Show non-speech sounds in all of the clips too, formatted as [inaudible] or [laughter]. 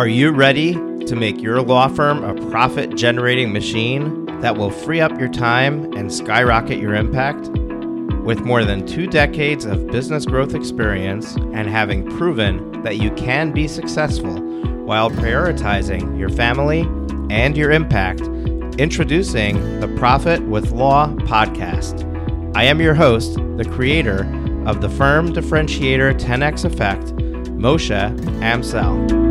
Are you ready to make your law firm a profit generating machine that will free up your time and skyrocket your impact? With more than two decades of business growth experience and having proven that you can be successful while prioritizing your family and your impact, introducing the Profit with Law podcast. I am your host, the creator of the firm differentiator 10x effect, Moshe Amsel.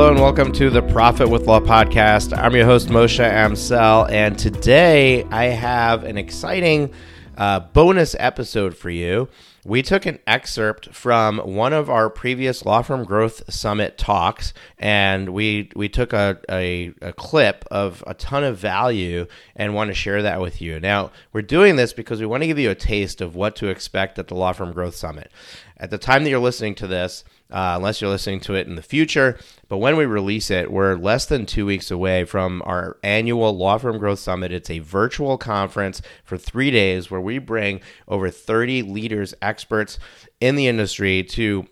Hello and welcome to the Profit with Law podcast. I'm your host, Moshe Amsel, and today I have an exciting uh, bonus episode for you. We took an excerpt from one of our previous Law Firm Growth Summit talks, and we we took a, a, a clip of a ton of value and want to share that with you. Now, we're doing this because we want to give you a taste of what to expect at the Law Firm Growth Summit. At the time that you're listening to this, uh, unless you're listening to it in the future. But when we release it, we're less than two weeks away from our annual Law Firm Growth Summit. It's a virtual conference for three days where we bring over 30 leaders, experts in the industry to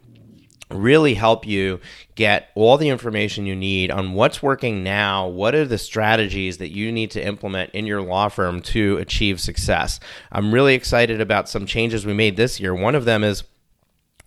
really help you get all the information you need on what's working now, what are the strategies that you need to implement in your law firm to achieve success. I'm really excited about some changes we made this year. One of them is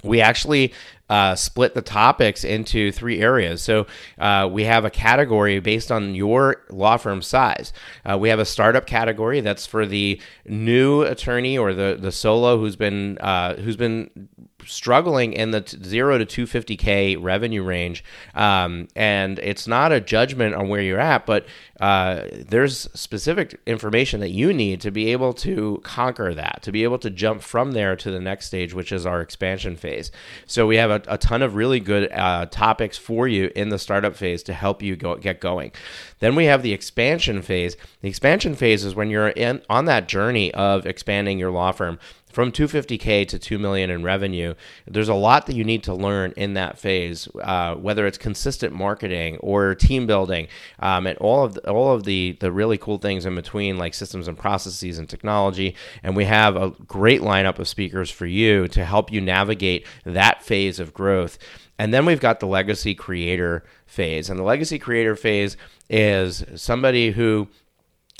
we actually uh, split the topics into three areas. So uh, we have a category based on your law firm size. Uh, we have a startup category that's for the new attorney or the the solo who's been uh, who's been struggling in the t- zero to 250k revenue range um, and it's not a judgment on where you're at but uh, there's specific information that you need to be able to conquer that to be able to jump from there to the next stage which is our expansion phase so we have a, a ton of really good uh, topics for you in the startup phase to help you go, get going. Then we have the expansion phase. The expansion phase is when you're in on that journey of expanding your law firm from 250k to 2 million in revenue there's a lot that you need to learn in that phase uh, whether it's consistent marketing or team building um, and all of the, all of the the really cool things in between like systems and processes and technology. And we have a great lineup of speakers for you to help you navigate that phase of growth. And then we've got the legacy creator phase. And the legacy creator phase is somebody who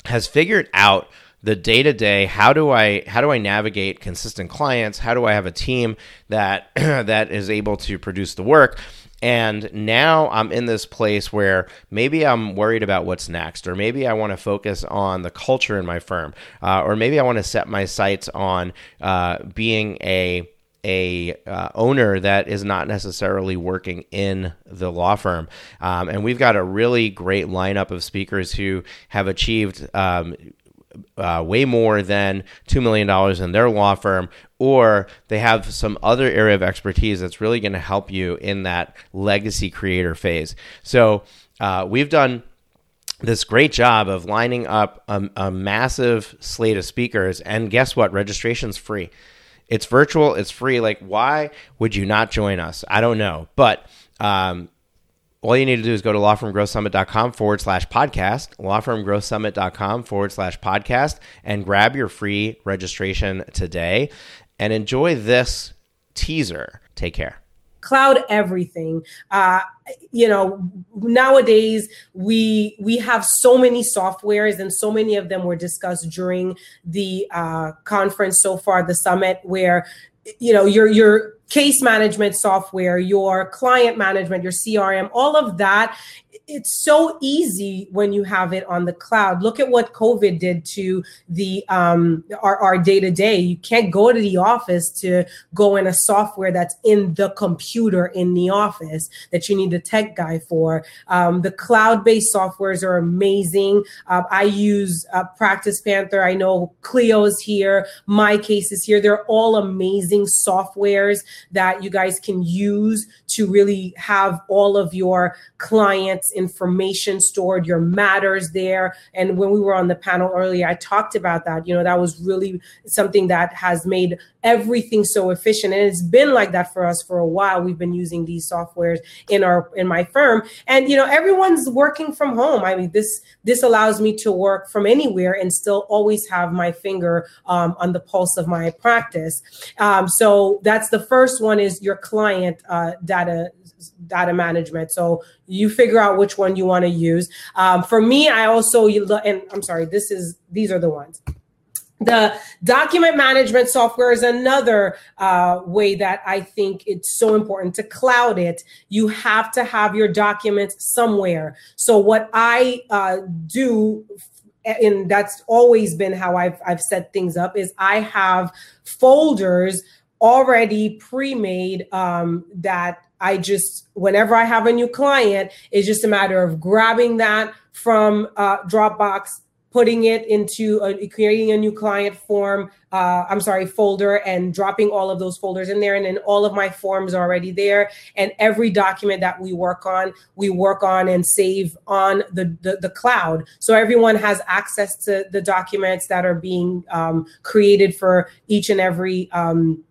has figured out the day to day how do i how do i navigate consistent clients how do i have a team that [clears throat] that is able to produce the work and now I'm in this place where maybe I'm worried about what's next, or maybe I want to focus on the culture in my firm, uh, or maybe I want to set my sights on uh, being a a uh, owner that is not necessarily working in the law firm. Um, and we've got a really great lineup of speakers who have achieved um, uh, way more than $2 million in their law firm, or they have some other area of expertise that's really going to help you in that legacy creator phase. So uh, we've done this great job of lining up a, a massive slate of speakers, and guess what? Registration's free. It's virtual, it's free. Like, why would you not join us? I don't know. But um, all you need to do is go to lawfirmgrowthsummit.com forward slash podcast, lawfirmgrowthsummit.com forward slash podcast, and grab your free registration today. And enjoy this teaser. Take care. Cloud everything. Uh, you know nowadays we we have so many softwares and so many of them were discussed during the uh, conference so far the summit where you know your your case management software, your client management, your CRM, all of that it's so easy when you have it on the cloud. Look at what COVID did to the um, our, our day-to-day. You can't go to the office to go in a software that's in the computer in the office that you need a tech guy for. Um, the cloud-based softwares are amazing. Uh, I use uh, Practice Panther. I know Clio's here. MyCase is here. They're all amazing softwares that you guys can use to really have all of your client client's information stored, your matters there. And when we were on the panel earlier, I talked about that. You know, that was really something that has made everything so efficient. And it's been like that for us for a while. We've been using these softwares in our in my firm. And you know everyone's working from home. I mean this this allows me to work from anywhere and still always have my finger um, on the pulse of my practice. Um, so that's the first one is your client uh, data data management so you figure out which one you want to use um, for me i also and i'm sorry this is these are the ones the document management software is another uh, way that I think it's so important to cloud it. You have to have your documents somewhere. So what I uh, do and that's always been how I've I've set things up is I have folders already pre-made um, that I just whenever I have a new client, it's just a matter of grabbing that from uh, Dropbox, putting it into a, creating a new client form uh, i'm sorry folder and dropping all of those folders in there and then all of my forms are already there and every document that we work on we work on and save on the the, the cloud. So everyone has access to the documents that are being um, created for each and every um,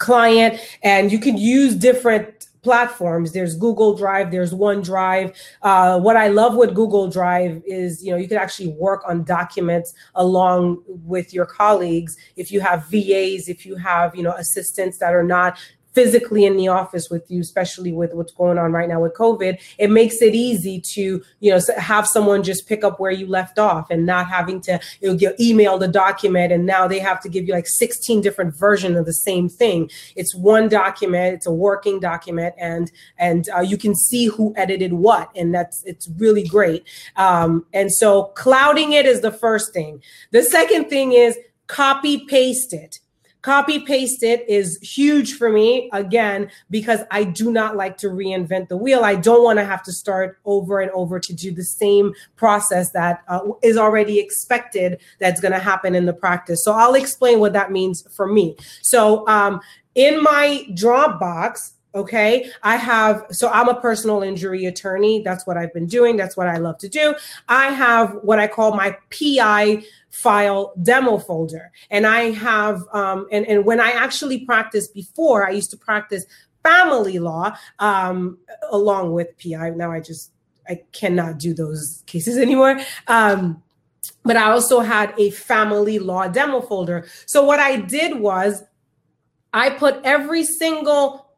client and you can use different platforms. There's google drive there's onedrive. Uh, what i love with google drive is you know you can actually work on documents along with your colleagues. If you have vas if you have you know assistants that are not physically in the office with you, especially with what's going on right now with COVID, it makes it easy to, you know, have someone just pick up where you left off and not having to you know, email the document. And now they have to give you like 16 different versions of the same thing. It's one document, it's a working document, and and uh, you can see who edited what, and that's it's really great. Um, and so clouding it is the first thing. The second thing is copy paste it Copy paste it is huge for me, again, because I do not like to reinvent the wheel. I don't want to have to start over and over to do the same process that uh, is already expected that's going to happen in the practice. So I'll explain what that means for me. So um, in my Dropbox, Okay. I have, so I'm a personal injury attorney. That's what I've been doing. That's what I love to do. I have what I call my PI file demo folder. And I have, um, and, and when I actually practiced before, I used to practice family law um, along with PI. Now I just, I cannot do those cases [laughs] anymore. Um, but I also had a family law demo folder. So what I did was I put every single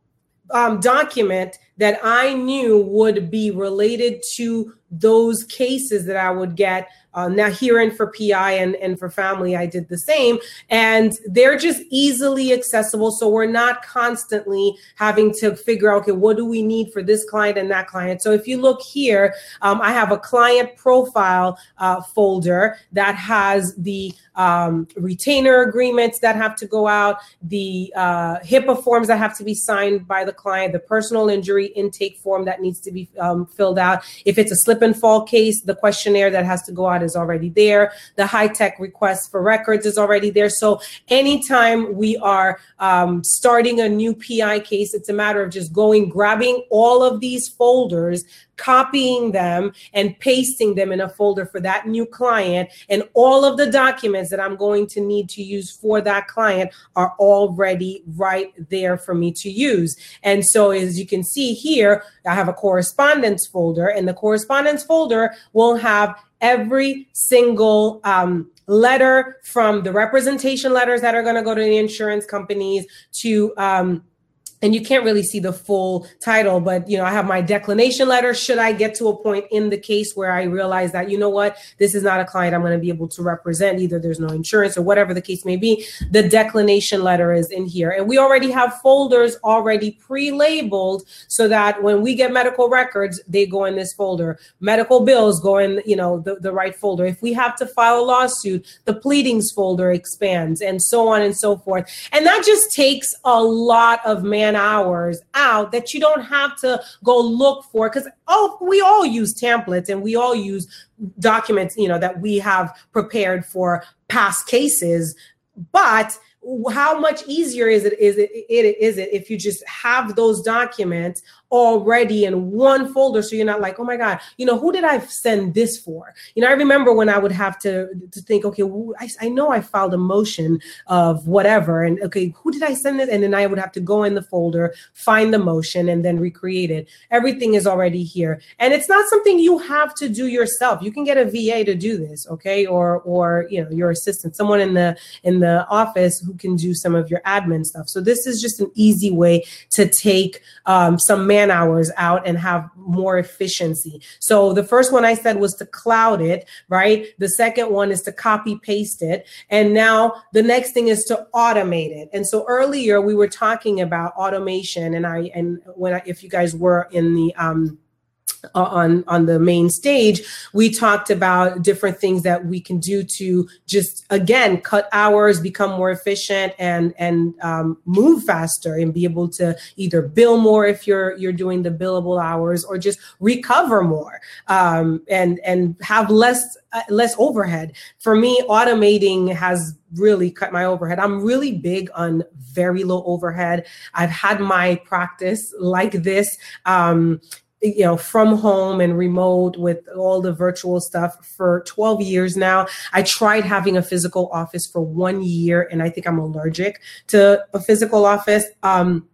um, document that I knew would be related to those cases that I would get uh, now herein for PI and, and for family, I did the same. And they're just easily accessible. So we're not constantly having to figure out, okay, what do we need for this client and that client? So if you look here, um, I have a client profile uh, folder that has the um, retainer agreements that have to go out, the uh, HIPAA forms that have to be signed by the client, the personal injury intake form that needs to be um, filled out. If it's a slip and fall case, the questionnaire that has to go out is already there. The HITECH request for records is already there. So anytime we are um, starting a new PI case, it's a matter of just going, grabbing all of these folders, copying them and pasting them in a folder for that new client. And all of the documents that I'm going to need to use for that client are already right there for me to use. And so as you can see here, I have a correspondence folder and the correspondence folder will have every single um, letter from the representation letters that are going to go to the insurance companies to um, and you can't really see the full title but you know i have my declination letter. Should i get to a point in the case where i realize that you know what? This is not a client i'm going to be able to represent either there's no insurance or whatever the case may be. The declination letter is in here. And we already have folders already pre-labeled so that when we get medical records they go in this folder. Medical bills go in you know the, the right folder. If we have to file a lawsuit the pleadings folder expands and so on and so forth. And that just takes a lot of man hours out that you don't have to go look for because oh we all use templates and we all use documents you know that we have prepared for past cases but how much easier is it is it, it is it if you just have those documents already in one folder so you're not like oh my god you know who did i send this for? You know i remember when i would have to to think okay well, I, I know i filed a motion of whatever and okay who did i send this? And then i would have to go in the folder find the motion and then recreate it. Everything is already here. And it's not something you have to do yourself. You can get a va to do this okay? Or or you know your assistant someone in the in the office who can do some of your admin stuff so this is just an easy way to take um, some man hours out and have more efficiency. So the first one I said was to cloud it, right? The second one is to copy paste it. And now the next thing is to automate it. And so earlier we were talking about automation and I and when I, if you guys were in the um on on the main stage we talked about different things that we can do to just again cut hours become more efficient and and um, move faster and be able to either bill more if you're you're doing the billable hours or just recover more um, and and have less uh, less overhead. For me automating has really cut my overhead. I'm really big on very low overhead. I've had my practice like this um, you know from home and remote with all the virtual stuff for 12 years now. I tried having a physical office for one year and i think i'm allergic to a physical office. Um,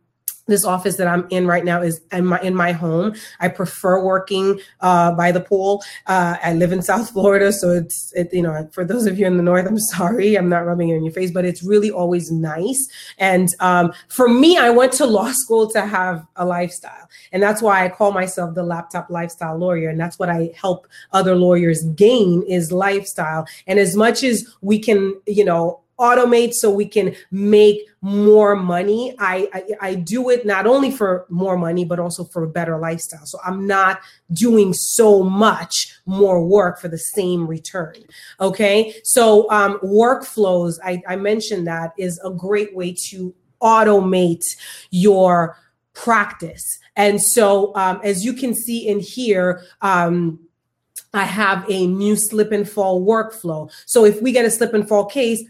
this office that I'm in right now is in my in my home. I prefer working uh, by the pool. Uh, I live in South Florida, so it's it, you know for those of you in the north, I'm [laughs] sorry, I'm not rubbing it in your face, but it's really always nice. And um, for me, I went to law school to have a lifestyle, and that's why I call myself the laptop lifestyle lawyer, and that's what I help other lawyers gain is lifestyle. And as much as we can, you know automate so we can make more money. I, I, I do it not only for more money but also for a better lifestyle. So i'm not doing so much more work for the same return. Okay? So um, workflows I, I mentioned that is a great way to automate your practice. And so um, as you can see in here um, I have a new slip and fall workflow. So if we get a slip and fall case,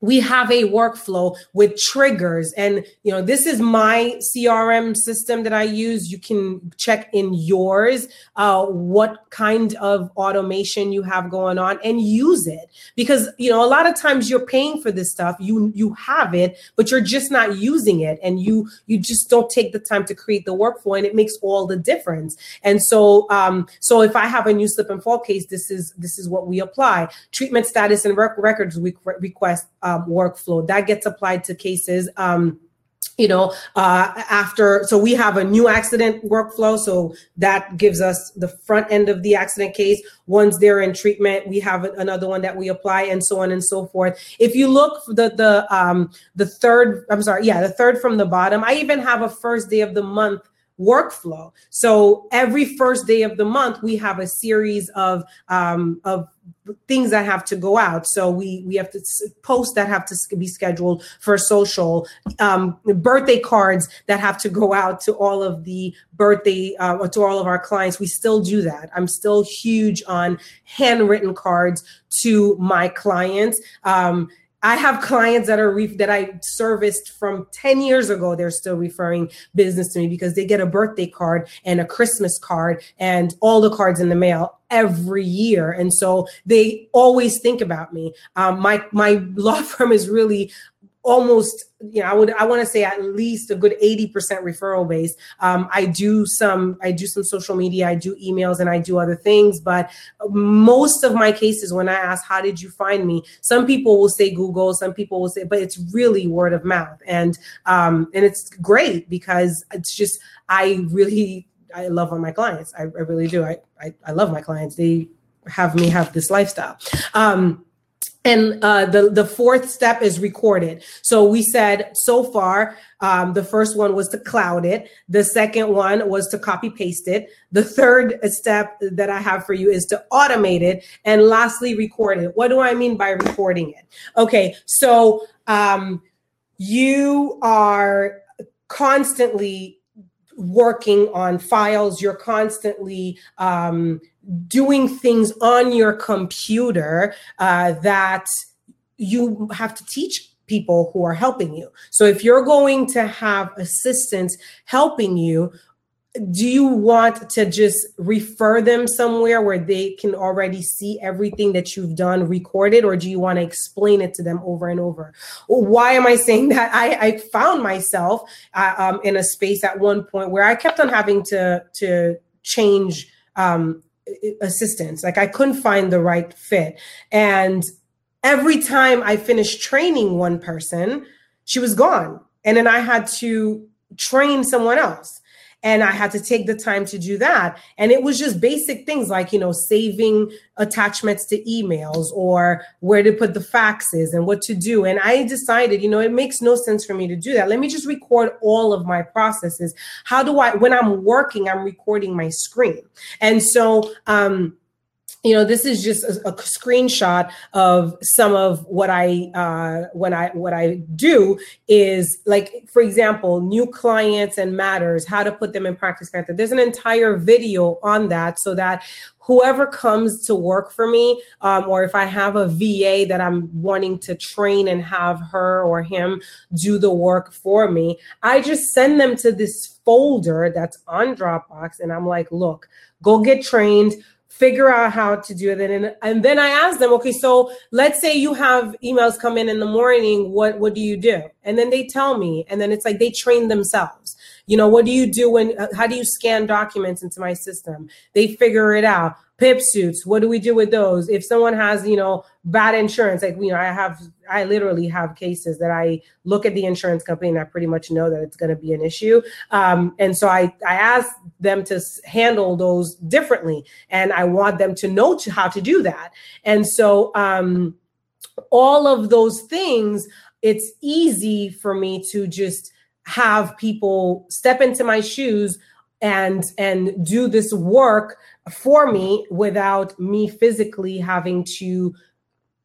we have a workflow with triggers. And you know this is my crm system that i use. You can check in yours uh, what kind of automation you have going on and use it. Because you know a lot of times you're paying for this stuff you you have it but you're just not using it. And you you just don't take the time to create the workflow and it makes all the difference. And so um so if i have a new slip and fall case this is this is what we apply. Treatment status and rec- records we request um, workflow. That gets applied to cases. Um, you know uh, after so we have a new accident workflow so that gives us the front end of the accident case. Once they're in treatment we have another one that we apply and so on and so forth. If you look the the um the third i'm sorry yeah the third from the bottom i even have a first day of the month workflow. So every first day of the month we have a series of um of things that have to go out. So we we have to post that have to be scheduled for social, um, birthday cards that have to go out to all of the birthday uh, to all of our clients. We still do that. I'm still huge on handwritten cards to my clients. Um, I have clients that are re- that I serviced from 10 years ago. They're still referring business to me because they get a birthday card and a Christmas card and all the cards in the mail every year. And so they always think about me. Um, my my [laughs] law firm is really almost you know i would i want to say at least a good 80% referral base. Um, i do some i do some social media i do emails and i do other things but most of my cases when i ask how did you find me? some people will say google some people will say but it's really word of mouth. And um, and it's great because it's just i really i love on my clients. I, I really do. I, I i love my clients. They have me have this lifestyle. Um, and uh, the the fourth step is recorded. So we said so far, um, the first one was to cloud it. The second one was to copy paste it. The third step that I have for you is to automate it, and lastly, record it. What do I mean by recording it? Okay, so um, you are constantly working on files. You're constantly um, doing things on your computer uh, that you have to teach people who are helping you. So if you're going to have assistants helping you, do you want to just refer them somewhere where they can already see everything that you've done recorded or do you want to explain it to them over and over why am i saying [laughs] that i, I found myself uh, um, in a space at one point where i kept on having to to change um, assistants like i couldn't find the right fit. And every time i finished training one person she was gone. And then i had to train someone else and I had to take the time to do that. And it was just basic things like, you know, saving attachments to emails or where to put the faxes and what to do. And I decided, you know, it makes no sense for me to do that. Let me just record all of my processes. How do I, when I'm working, I'm recording my screen. And so, um, you know this is just a, a, screenshot of some of what i uh, when i what i do is like for example new clients and matters how to put them in practice there's an entire video on that so that whoever comes to work for me um, or if i have a va that i'm wanting to train and have her or him do the work for me i just send them to this folder that's on dropbox and i'm like look go get trained figure out how to do it. And, and then i ask them okay so let's say you have emails come in in the morning. What what do you do? And then they tell me. And then it's like they train themselves. You know what do you do when uh, how do you scan documents into my system? They figure it out. PIP suits. What do we do with those? If someone has you know bad insurance. Like you know i have i literally have cases that i look at the insurance company and i pretty much know that it's going to be an issue. Um, and so i i ask them to handle those differently. And i want them to know to, how to do that. And so um, all of those things it's easy for me to just have people step into my shoes and and do this work for me without me physically having to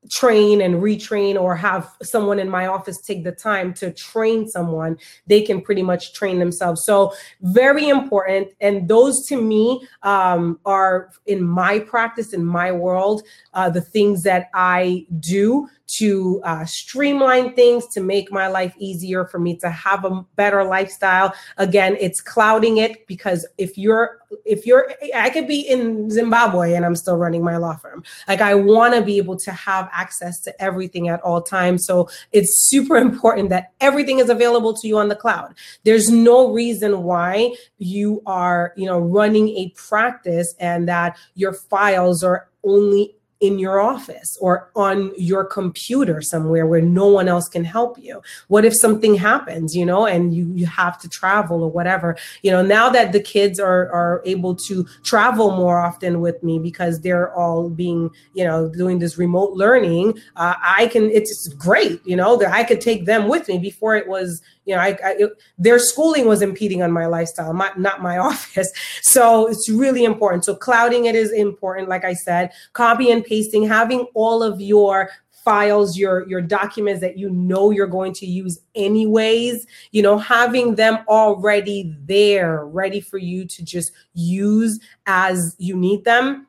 train and retrain or have someone in my office take the time to train someone they can pretty much train themselves so very important and those to me um, are in my practice in my world uh, the things that i do to uh, streamline things, to make my life easier for me to have a better lifestyle. Again, it's clouding it because if you're, if you're, I could be in Zimbabwe and I'm still running my law firm. Like I want to be able to have access to everything at all times. So it's super [laughs] important that everything is available to you on the cloud. There's no reason why you are, you know, running a practice and that your files are only in your office or on your computer somewhere where no one else can help you what if something happens you know and you you have to travel or whatever you know now that the kids are are able to travel more often with me because they're all being you know doing this remote learning uh, i can it's great you know that i could take them with me before it was you know, I, I it, their schooling was impeding on my lifestyle, my, not my [laughs] office. So it's really important. So clouding it is important. Like I said, copy and pasting, having all of your files your your documents that you know you're going to use anyways you know having them already there ready for you to just use as you need them.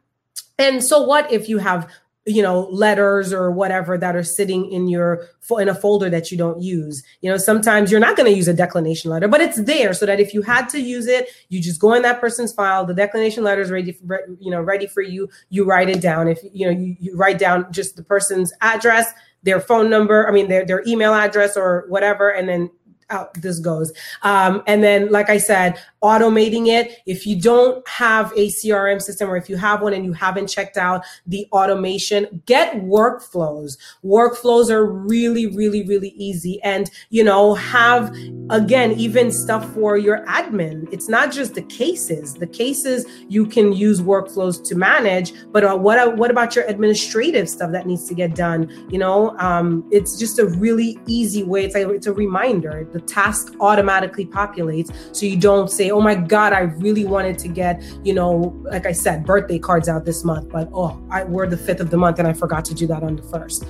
And so what if you have you know letters or whatever that are sitting in your in a folder that you don't use you know sometimes you're not going to use a declination letter but it's there so that if you had to use it you just go in that person's file the declination letter is ready for, you know ready for you you write it down if you know you, you write down just the person's address their phone number i mean their, their email address or whatever and then out this goes. Um, and then, like I said, automating it. If you don't have a CRM system or if you have one and you haven't checked out the automation, get workflows. Workflows are really, really, really easy. And, you know, have, again, even stuff for your admin. It's not just the cases. The cases you can use workflows to manage, but uh, what, what about your administrative stuff that needs to get done? You know, um, it's just a really easy way. It's, a it's a reminder. The task automatically populates so you don't say oh my god i really wanted to get you know like i said birthday cards out this month but oh I, we're the fifth of the month and i forgot to do that on the first.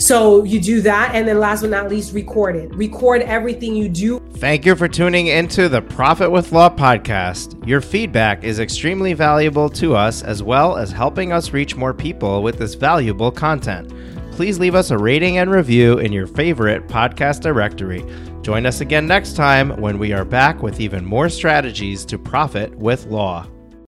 So you do that and then last but not least record it. Record everything you do. Thank you for tuning into the profit with law podcast. Your feedback is extremely valuable to us as well as helping us reach more people with this valuable content. Please leave us a rating and review in your favorite podcast directory. Join us again next time when we are back with even more strategies to profit with law.